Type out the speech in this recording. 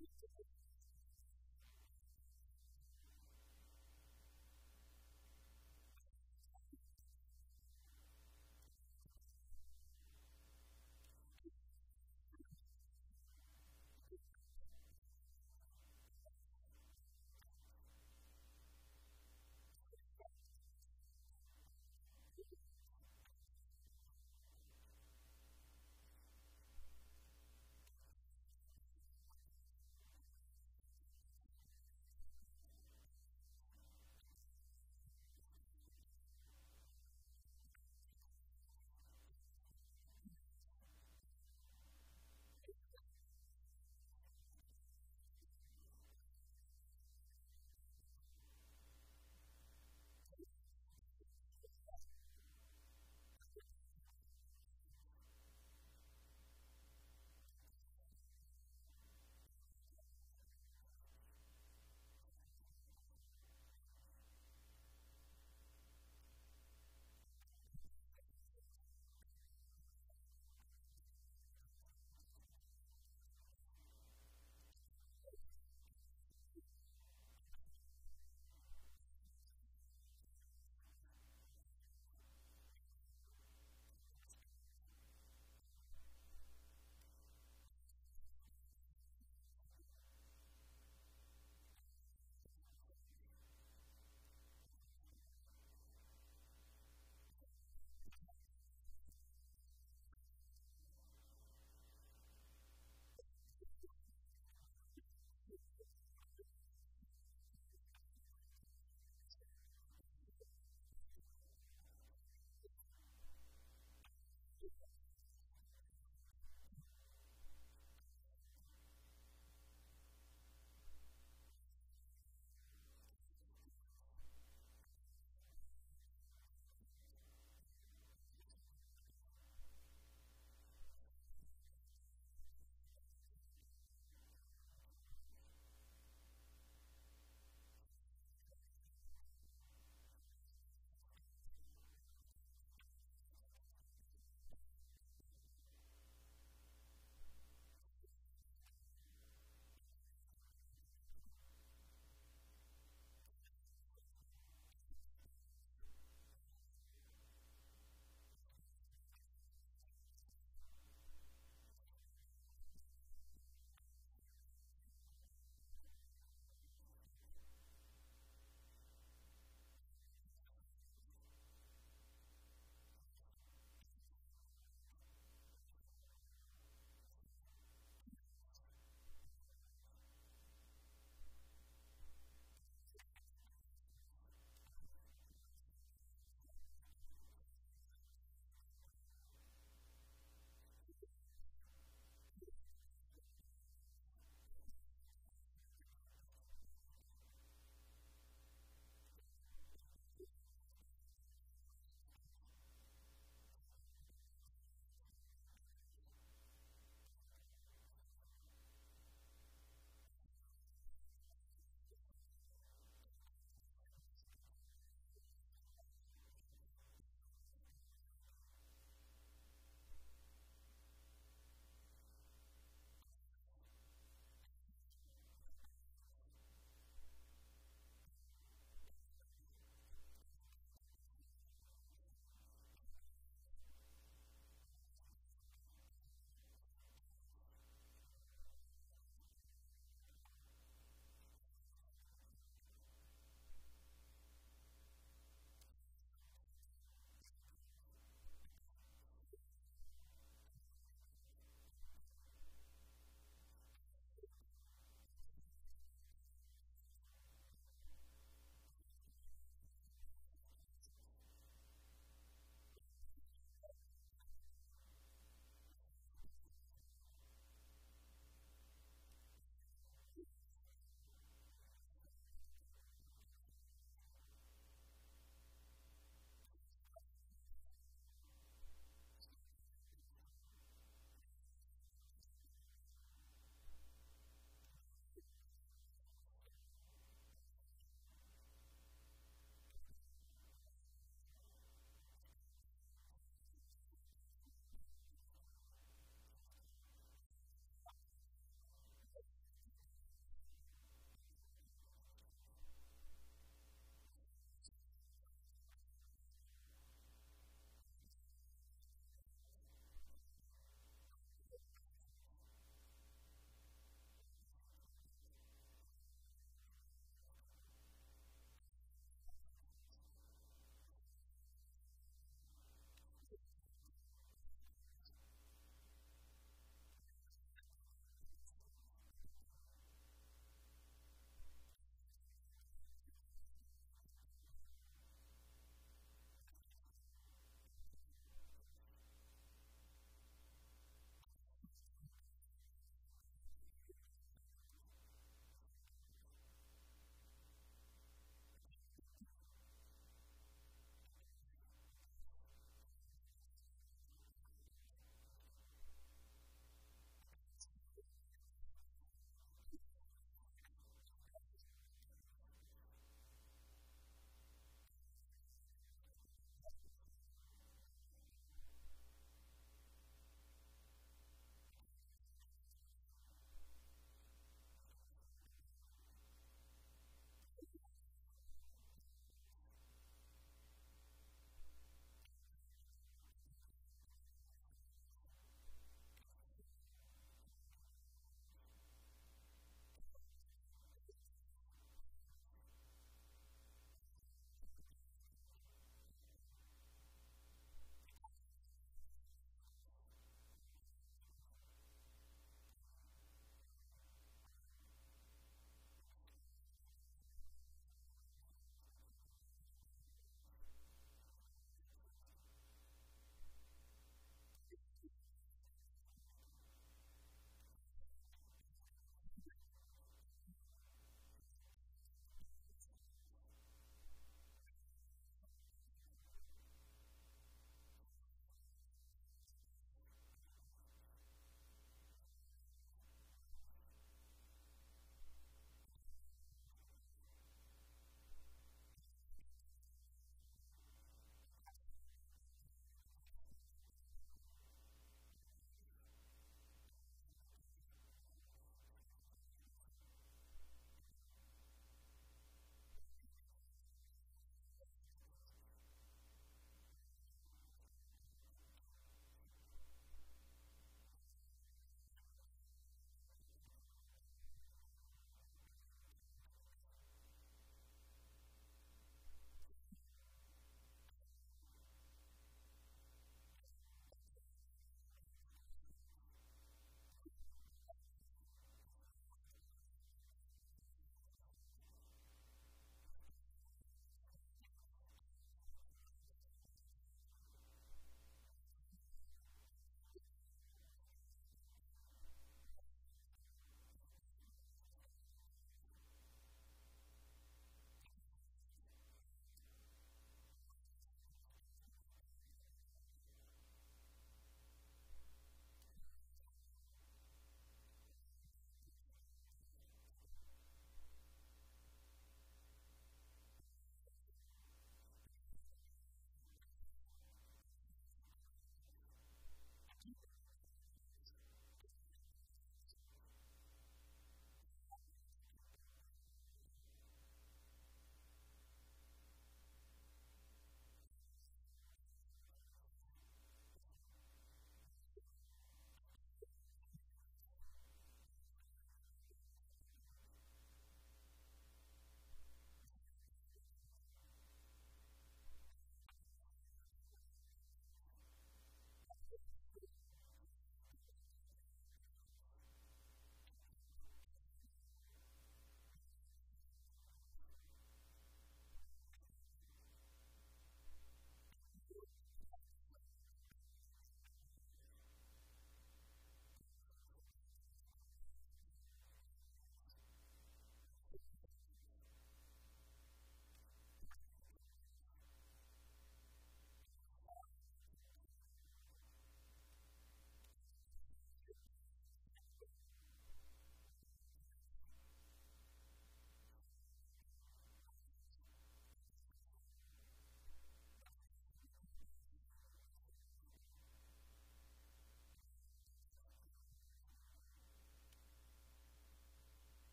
Jesus.